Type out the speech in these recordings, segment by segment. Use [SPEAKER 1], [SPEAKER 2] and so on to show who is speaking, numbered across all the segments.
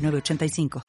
[SPEAKER 1] nueve ochenta y cinco.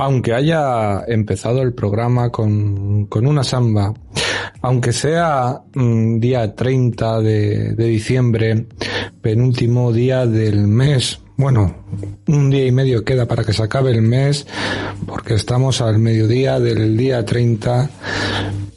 [SPEAKER 2] Aunque haya empezado el programa con, con una samba, aunque sea mm, día 30 de, diciembre, penúltimo día del mes, bueno, un día y medio queda para que se acabe el mes, porque estamos al mediodía del día 30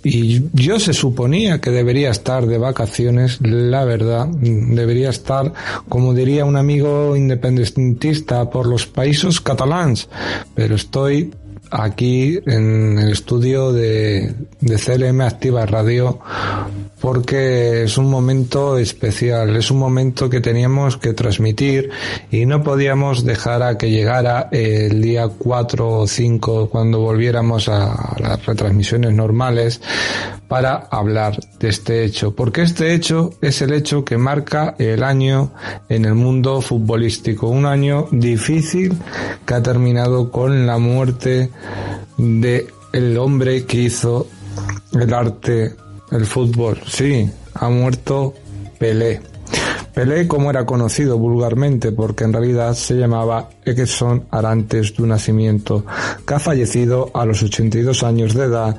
[SPEAKER 2] y yo se suponía que debería estar de vacaciones, la verdad, debería estar, como diría un amigo independentista, por los países catalans, pero estoy aquí en el estudio de, de CLM Activa Radio porque es un momento especial, es un momento que teníamos que transmitir y no podíamos dejar a que llegara el día 4 o 5 cuando volviéramos a las retransmisiones normales para hablar de este hecho, porque este hecho es el hecho que marca el año en el mundo futbolístico, un año difícil que ha terminado con la muerte de el hombre que hizo el arte el fútbol, sí, ha muerto Pelé. Pelé, como era conocido vulgarmente, porque en realidad se llamaba Edson Arantes du Nacimiento, que ha fallecido a los 82 años de edad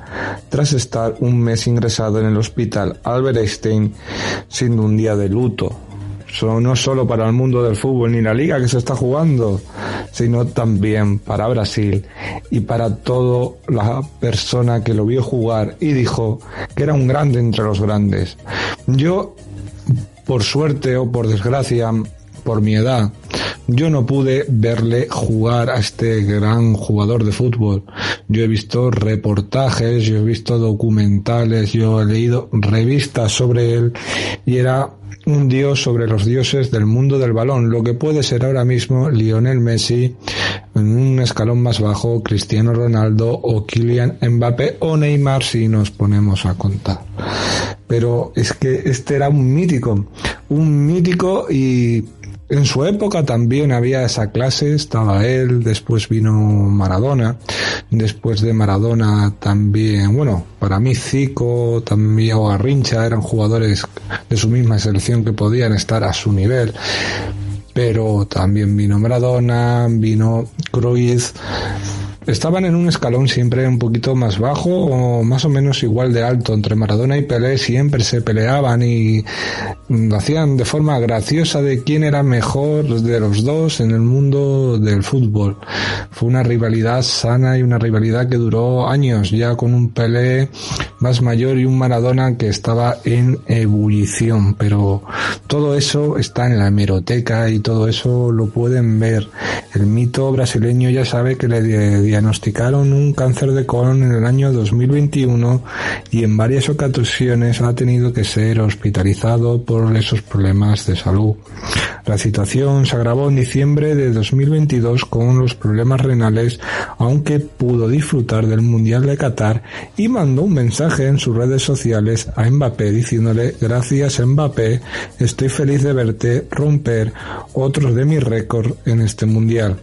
[SPEAKER 2] tras estar un mes ingresado en el hospital Albert Einstein, siendo un día de luto no solo para el mundo del fútbol ni la liga que se está jugando, sino también para Brasil y para toda la persona que lo vio jugar y dijo que era un grande entre los grandes. Yo, por suerte o por desgracia, por mi edad, yo no pude verle jugar a este gran jugador de fútbol. Yo he visto reportajes, yo he visto documentales, yo he leído revistas sobre él y era un dios sobre los dioses del mundo del balón, lo que puede ser ahora mismo Lionel Messi en un escalón más bajo, Cristiano Ronaldo o Kylian Mbappé o Neymar si nos ponemos a contar. Pero es que este era un mítico, un mítico y en su época también había esa clase, estaba él, después vino Maradona, después de Maradona también, bueno, para mí Zico, también o Arrincha eran jugadores de su misma selección que podían estar a su nivel, pero también vino Maradona, vino Cruyff, estaban en un escalón siempre un poquito más bajo o más o menos igual de alto. Entre Maradona y Pelé siempre se peleaban y lo hacían de forma graciosa de quién era mejor de los dos en el mundo del fútbol. Fue una rivalidad sana y una rivalidad que duró años, ya con un Pelé más mayor y un Maradona que estaba en ebullición. Pero todo eso está en la hemeroteca y todo eso lo pueden ver. El mito brasileño ya sabe que le diagnosticaron un cáncer de colon en el año 2021 y en varias ocasiones ha tenido que ser hospitalizado por esos problemas de salud. La situación se agravó en diciembre de 2022 con los problemas renales, aunque pudo disfrutar del Mundial de Qatar y mandó un mensaje en sus redes sociales a Mbappé diciéndole gracias Mbappé, estoy feliz de verte romper otros de mis récords en este Mundial.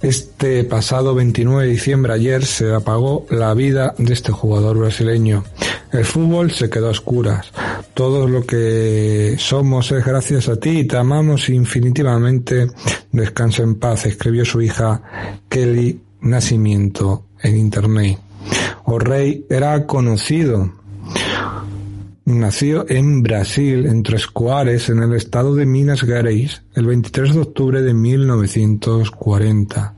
[SPEAKER 2] Este pasado 29 de diciembre ayer se apagó la vida de este jugador brasileño. El fútbol se quedó a oscuras. Todo lo que somos es gracias a ti y te amamos infinitivamente. Descansa en paz, escribió su hija Kelly Nacimiento en internet. O rey era conocido Nació en Brasil, en Tres Coares, en el estado de Minas Gerais, el 23 de octubre de 1940.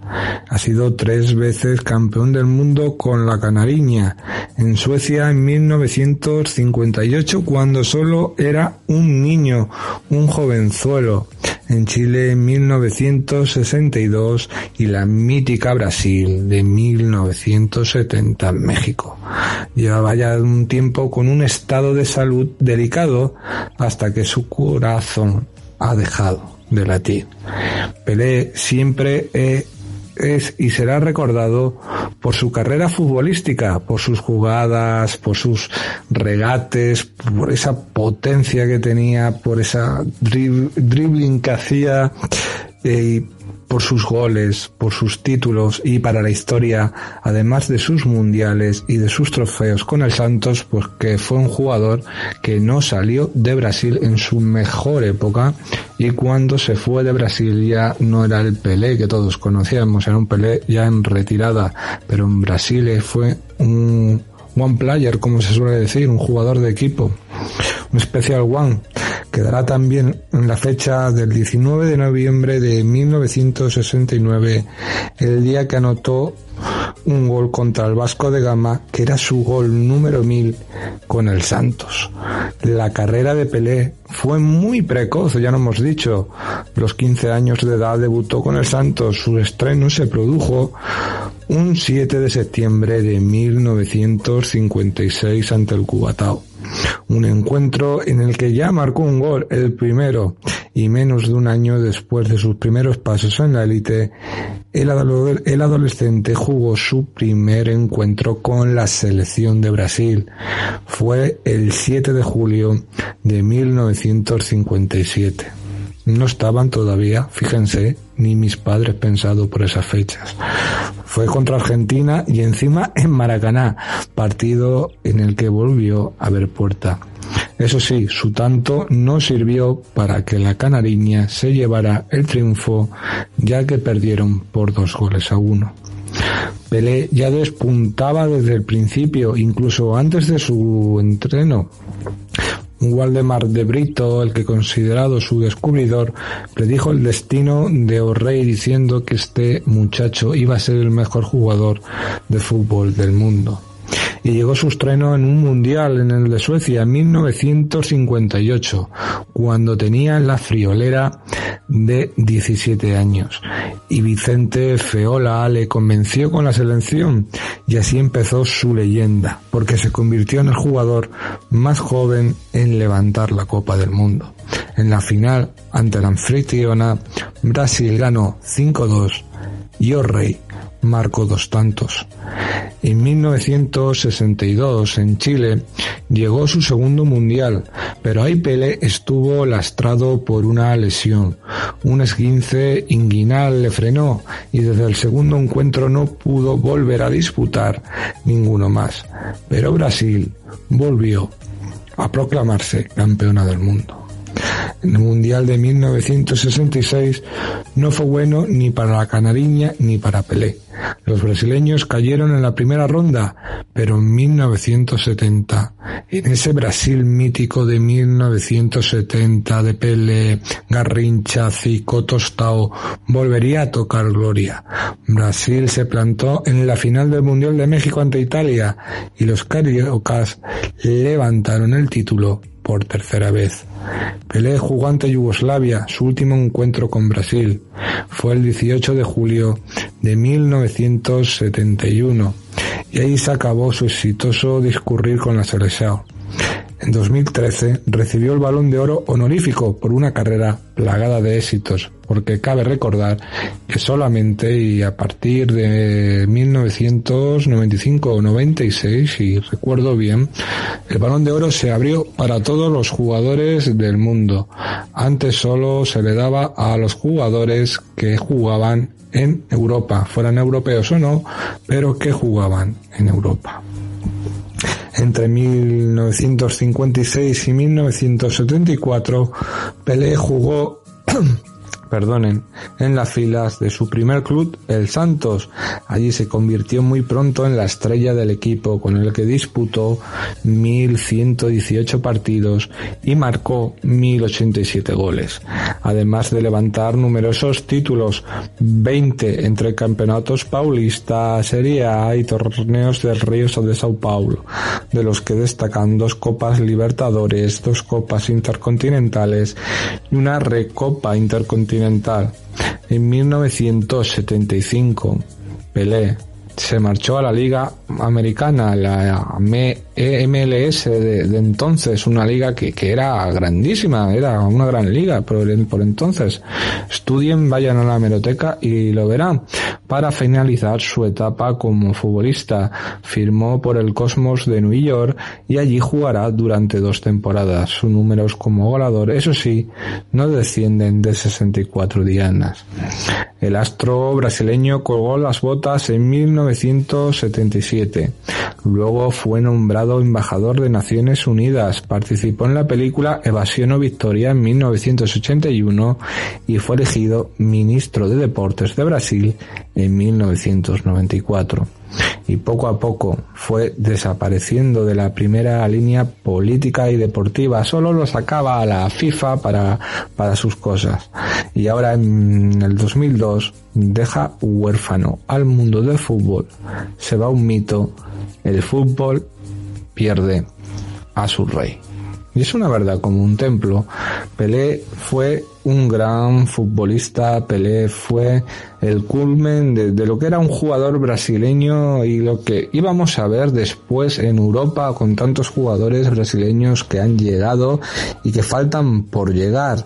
[SPEAKER 2] Ha sido tres veces campeón del mundo con la Canariña, en Suecia en 1958 cuando solo era un niño, un jovenzuelo en Chile en 1962 y la mítica Brasil de 1970 en México. Llevaba ya un tiempo con un estado de salud delicado hasta que su corazón ha dejado de latir. Pelé siempre es y será recordado por su carrera futbolística, por sus jugadas, por sus regates, por esa potencia que tenía, por esa dribbling que hacía eh, por sus goles, por sus títulos y para la historia, además de sus mundiales y de sus trofeos con el Santos, pues que fue un jugador que no salió de Brasil en su mejor época y cuando se fue de Brasil ya no era el Pelé que todos conocíamos, era un Pelé ya en retirada, pero en Brasil fue un one player, como se suele decir, un jugador de equipo, un special one Quedará también en la fecha del 19 de noviembre de 1969, el día que anotó un gol contra el Vasco de Gama, que era su gol número 1000 con el Santos. La carrera de Pelé fue muy precoz, ya lo hemos dicho. Los 15 años de edad debutó con el Santos. Su estreno se produjo un 7 de septiembre de 1956 ante el Cubatao. Un encuentro en el que ya marcó un gol, el primero, y menos de un año después de sus primeros pasos en la élite, el, adolescente jugó su primer encuentro con la selección de Brasil. Fue el 7 de julio de 1957. No estaban todavía, fíjense, ni mis padres pensados por esas fechas. Fue contra Argentina y encima en Maracaná, partido en el que volvió a ver puerta. Eso sí, su tanto no sirvió para que la canariña se llevara el triunfo, ya que perdieron por dos goles a uno. Pelé ya despuntaba desde el principio, incluso antes de su entreno. Waldemar de Brito, el que considerado su descubridor, predijo el destino de O'Reilly diciendo que este muchacho iba a ser el mejor jugador de fútbol del mundo y llegó su estreno en un mundial en el de Suecia en 1958, cuando tenía la friolera de 17 años. Y Vicente Feola le convenció con la selección y así empezó su leyenda, porque se convirtió en el jugador más joven en levantar la Copa del Mundo. En la final, ante la anfitriona, Brasil ganó 5-2 y O'Reilly marcó dos tantos. En 1962, en Chile, llegó su segundo mundial, pero ahí Pele estuvo lastrado por una lesión. Un esguince inguinal le frenó y desde el segundo encuentro no pudo volver a disputar ninguno más. Pero Brasil volvió a proclamarse campeona del mundo. El Mundial de 1966 no fue bueno ni para la canariña ni para Pelé. Los brasileños cayeron en la primera ronda, pero en 1970, en ese Brasil mítico de 1970 de Pelé, Garrincha, Zico, Tostao, volvería a tocar gloria. Brasil se plantó en la final del Mundial de México ante Italia y los cariocas levantaron el título por tercera vez. Pelé jugó ante Yugoslavia, su último encuentro con Brasil. Fue el 18 de julio de 1971 y ahí se acabó su exitoso discurrir con la selección. En 2013 recibió el balón de oro honorífico por una carrera plagada de éxitos, porque cabe recordar que solamente y a partir de 1995 o 96, si recuerdo bien, el balón de oro se abrió para todos los jugadores del mundo. Antes solo se le daba a los jugadores que jugaban en Europa, fueran europeos o no, pero que jugaban en Europa. Entre 1956 y 1974, Pelé jugó perdonen, en las filas de su primer club, el Santos. Allí se convirtió muy pronto en la estrella del equipo con el que disputó 1118 partidos y marcó 1087 goles. Además de levantar numerosos títulos, 20 entre campeonatos paulistas, Serie A y torneos del Río de Sao Paulo, de los que destacan dos Copas Libertadores, dos Copas Intercontinentales y una Recopa Intercontinental en 1975, Pelé se marchó a la Liga Americana, la MLS de, entonces, una liga que, era grandísima, era una gran liga por, entonces. Estudien, vayan a la hemeroteca y lo verán. Para finalizar su etapa como futbolista, firmó por el Cosmos de New York y allí jugará durante dos temporadas. Sus números como goleador, eso sí, no descienden de 64 dianas. El astro brasileño colgó las botas en 1977. Luego fue nombrado embajador de Naciones Unidas, participó en la película Evasión o Victoria en 1981 y fue elegido ministro de Deportes de Brasil en 1994 y poco a poco fue desapareciendo de la primera línea política y deportiva. Solo lo sacaba a la FIFA para, para sus cosas. Y ahora en el 2002 deja huérfano al mundo del fútbol. Se va un mito. El fútbol pierde a su rey. Y es una verdad como un templo. Pelé fue un gran futbolista, Pelé fue el culmen de, lo que era un jugador brasileño y lo que íbamos a ver después en Europa con tantos jugadores brasileños que han llegado y que faltan por llegar.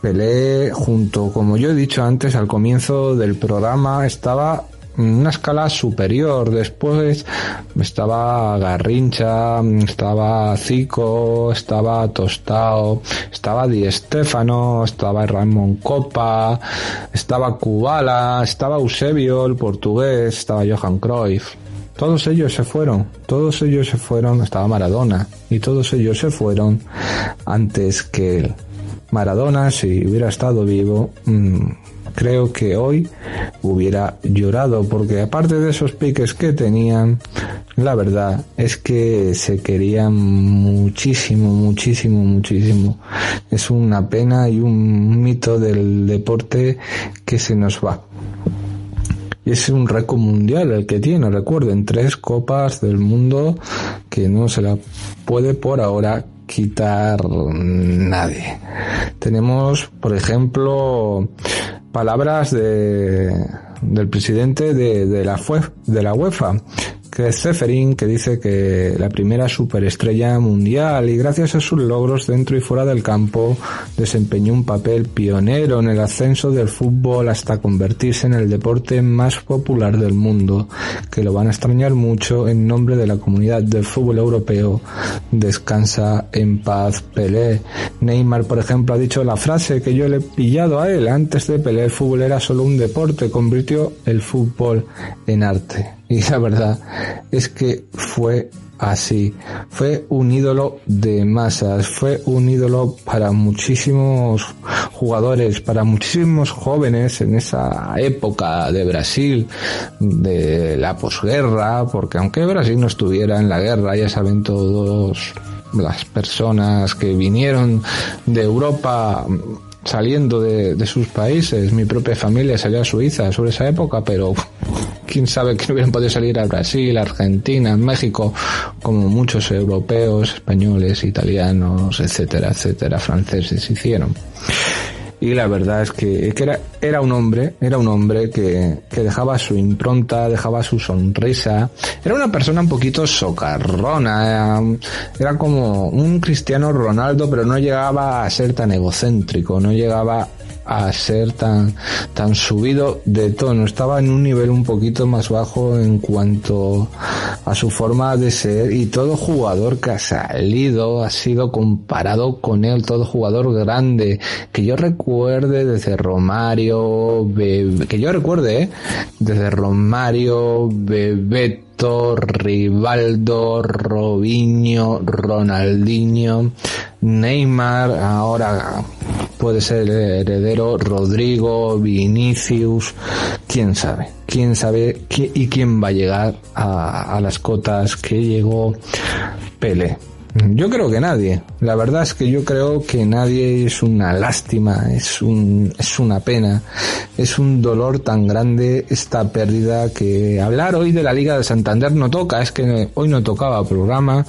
[SPEAKER 2] Pelé junto, como yo he dicho antes al comienzo del programa, estaba una escala superior. Después estaba Garrincha, estaba Zico, estaba Tostao, estaba Di Stefano, estaba Ramón Copa, estaba Kubala, estaba Eusebio, el portugués, estaba Johan Cruyff Todos ellos se fueron, todos ellos se fueron, estaba Maradona, y todos ellos se fueron antes que él. Maradona, si hubiera estado vivo, mm, creo que hoy hubiera llorado, porque aparte de esos piques que tenían, la verdad es que se querían muchísimo, muchísimo, muchísimo. Es una pena y un mito del deporte que se nos va. Y es un récord mundial el que tiene, recuerden, tres copas del mundo que no se la puede por ahora quitar nadie. Tenemos, por ejemplo, palabras de, del presidente de, de, la, de la UEFA que es que dice que la primera superestrella mundial y gracias a sus logros dentro y fuera del campo desempeñó un papel pionero en el ascenso del fútbol hasta convertirse en el deporte más popular del mundo, que lo van a extrañar mucho en nombre de la comunidad del fútbol europeo. Descansa en paz Pelé. Neymar, por ejemplo, ha dicho la frase que yo le he pillado a él. Antes de Pelé el fútbol era solo un deporte, convirtió el fútbol en arte. Y la verdad es que fue así. Fue un ídolo de masas, fue un ídolo para muchísimos jugadores, para muchísimos jóvenes en esa época de Brasil, de la posguerra, porque aunque Brasil no estuviera en la guerra, ya saben todos las personas que vinieron de Europa saliendo de, de, sus países. Mi propia familia salió a Suiza sobre esa época, pero quién sabe que hubieran podido salir a Brasil, Argentina, México, como muchos europeos, españoles, italianos, etcétera, etcétera, franceses hicieron. Y la verdad es que, era, era un hombre, era un hombre que, dejaba su impronta, dejaba su sonrisa. Era una persona un poquito socarrona, era, era como un Cristiano Ronaldo, pero no llegaba a ser tan egocéntrico, no llegaba a ser tan, tan subido de tono. Estaba en un nivel un poquito más bajo en cuanto a su forma de ser y todo jugador que ha salido ha sido comparado con él, todo jugador grande que yo recuerde desde Romario, que yo recuerde, ¿eh? desde Romario, Bebeto, Rivaldo, Robinho, Ronaldinho, Neymar, ahora puede ser heredero Rodrigo, Vinicius, quién sabe, quién sabe y quién va a llegar a, a las cotas que llegó Pele. Yo creo que nadie. La verdad es que yo creo que nadie es una lástima, es un, es una pena, es un dolor tan grande esta pérdida que hablar hoy de la Liga de Santander no toca, es que hoy no tocaba programa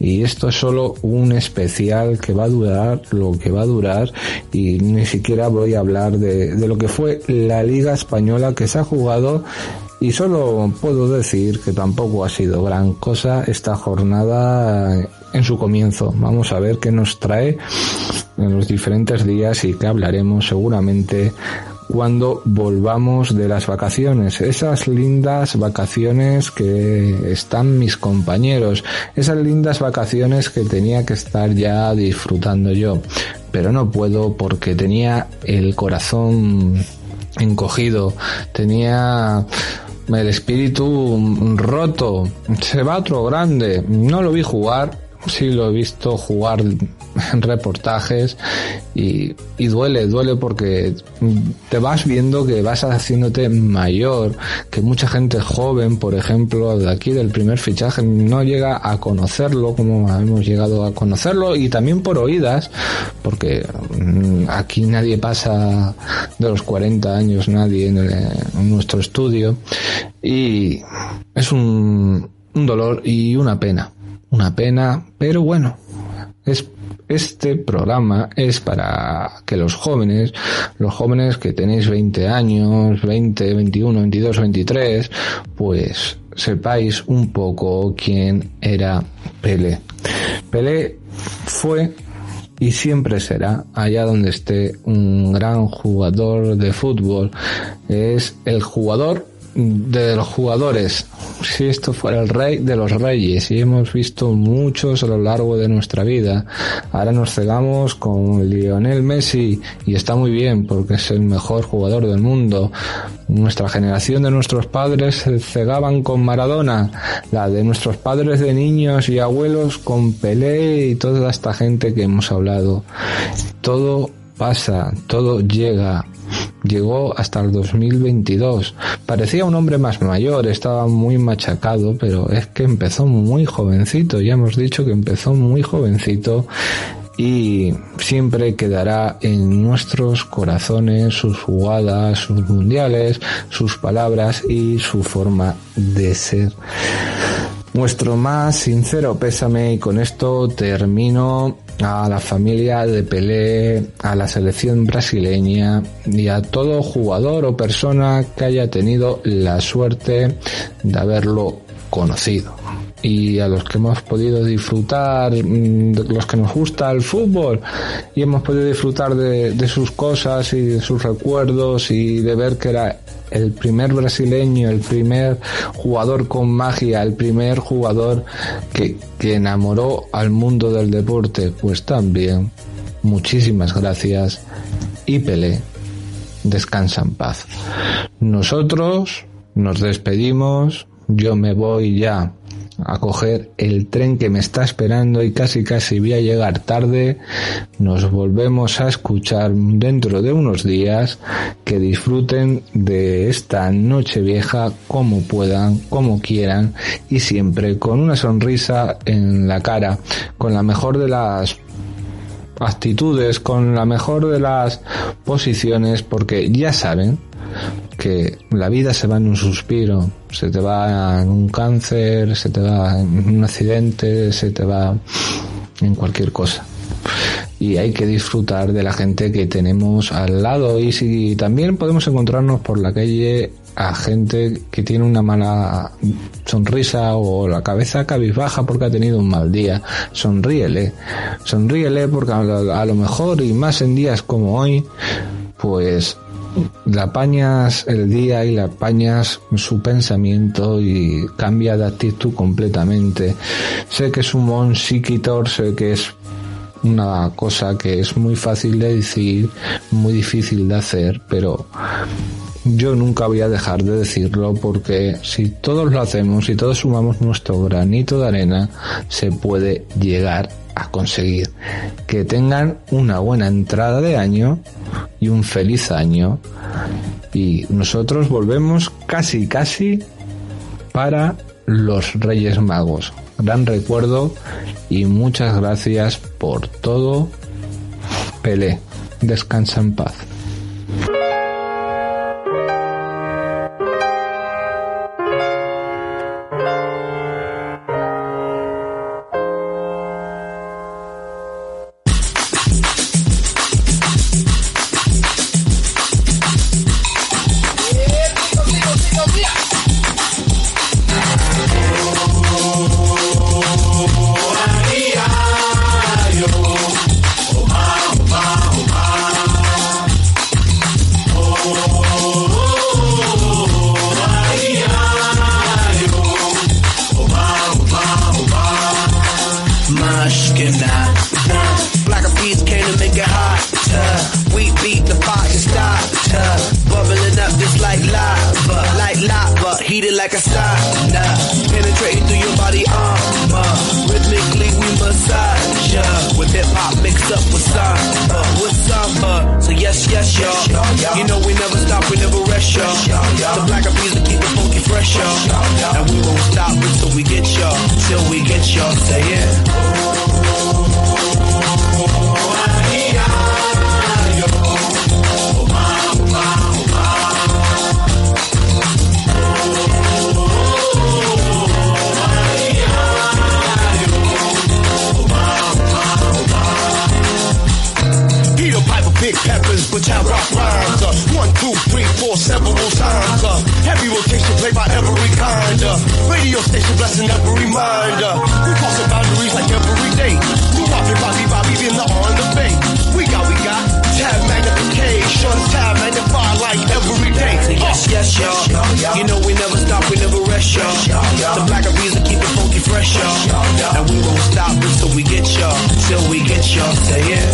[SPEAKER 2] y esto es solo un especial que va a durar lo que va a durar y ni siquiera voy a hablar de, de lo que fue la Liga Española que se ha jugado y solo puedo decir que tampoco ha sido gran cosa esta jornada en su comienzo. Vamos a ver qué nos trae en los diferentes días y que hablaremos seguramente cuando volvamos de las vacaciones, esas lindas vacaciones que están mis compañeros, esas lindas vacaciones que tenía que estar ya disfrutando yo, pero no puedo porque tenía el corazón encogido, tenía el espíritu roto, se va otro grande, no lo vi jugar, sí lo he visto jugar en reportajes y, y, duele, duele porque te vas viendo que vas haciéndote mayor, que mucha gente joven, por ejemplo, de aquí del primer fichaje, no llega a conocerlo como hemos llegado a conocerlo y también por oídas, porque mm, aquí nadie pasa de los 40 años, nadie en, el, en nuestro estudio y es un, un dolor y una pena una pena, pero bueno, es este programa es para que los jóvenes, los jóvenes que tenéis 20 años, 20, 21, 22, 23, pues sepáis un poco quién era Pelé. Pelé fue y siempre será allá donde esté un gran jugador de fútbol. Es el jugador de los jugadores, si esto fuera el rey de los reyes, y hemos visto muchos a lo largo de nuestra vida, ahora nos cegamos con Lionel Messi y está muy bien porque es el mejor jugador del mundo. Nuestra generación de nuestros padres se cegaban con Maradona, la de nuestros padres de niños y abuelos con Pelé y toda esta gente que hemos hablado. Todo pasa, todo llega, llegó hasta el 2022. Parecía un hombre más mayor, estaba muy machacado, pero es que empezó muy jovencito, ya hemos dicho que empezó muy jovencito y siempre quedará en nuestros corazones sus jugadas, sus mundiales, sus palabras y su forma de ser. Nuestro más sincero pésame y con esto termino a la familia de Pelé, a la selección brasileña y a todo jugador o persona que haya tenido la suerte de haberlo conocido. Y a los que hemos podido disfrutar, mm, los que nos gusta el fútbol y hemos podido disfrutar de, de, sus cosas y de sus recuerdos y de ver que era el primer brasileño, el primer jugador con magia, el primer jugador que, que enamoró al mundo del deporte, pues también muchísimas gracias y Pelé, descansa en paz. Nosotros nos despedimos, yo me voy ya a coger el tren que me está esperando y casi casi voy a llegar tarde. Nos volvemos a escuchar dentro de unos días. Que disfruten de esta noche vieja como puedan, como quieran y siempre con una sonrisa en la cara, con la mejor de las actitudes, con la mejor de las posiciones, porque ya saben que la vida se va en un suspiro, se te va en un cáncer, se te va en un accidente, se te va en cualquier cosa. Y hay que disfrutar de la gente que tenemos al lado y si también podemos encontrarnos por la calle a gente que tiene una mala sonrisa o la cabeza cabizbaja porque ha tenido un mal día, sonríele, sonríele porque a lo mejor y más en días como hoy, pues la apañas el día y la apañas su pensamiento y cambia de actitud completamente. Sé que es un psiquitor, sé que es una cosa que es muy fácil de decir, muy difícil de hacer, pero yo nunca voy a dejar de decirlo porque si todos lo hacemos, si todos sumamos nuestro granito de arena, se puede llegar a conseguir que tengan una buena entrada de año y un feliz año. Y nosotros volvemos casi, casi para los Reyes Magos. Gran recuerdo y muchas gracias por todo. Pelé, descansa en paz.
[SPEAKER 3] y'all. And we won't stop until we get y'all. Till we get y'all. Say it.
[SPEAKER 4] realizing every reminder. We cross the boundaries like every day. We popping Bobby Bobby in the on the bay. We got, we got tab magnification, tab magnify like every day. Yes,
[SPEAKER 3] yes, y'all.
[SPEAKER 5] You know we never stop, we never rest, y'all. The black of music keep it funky fresh, y'all.
[SPEAKER 3] And we won't stop until we get y'all, till we get y'all. Say yeah.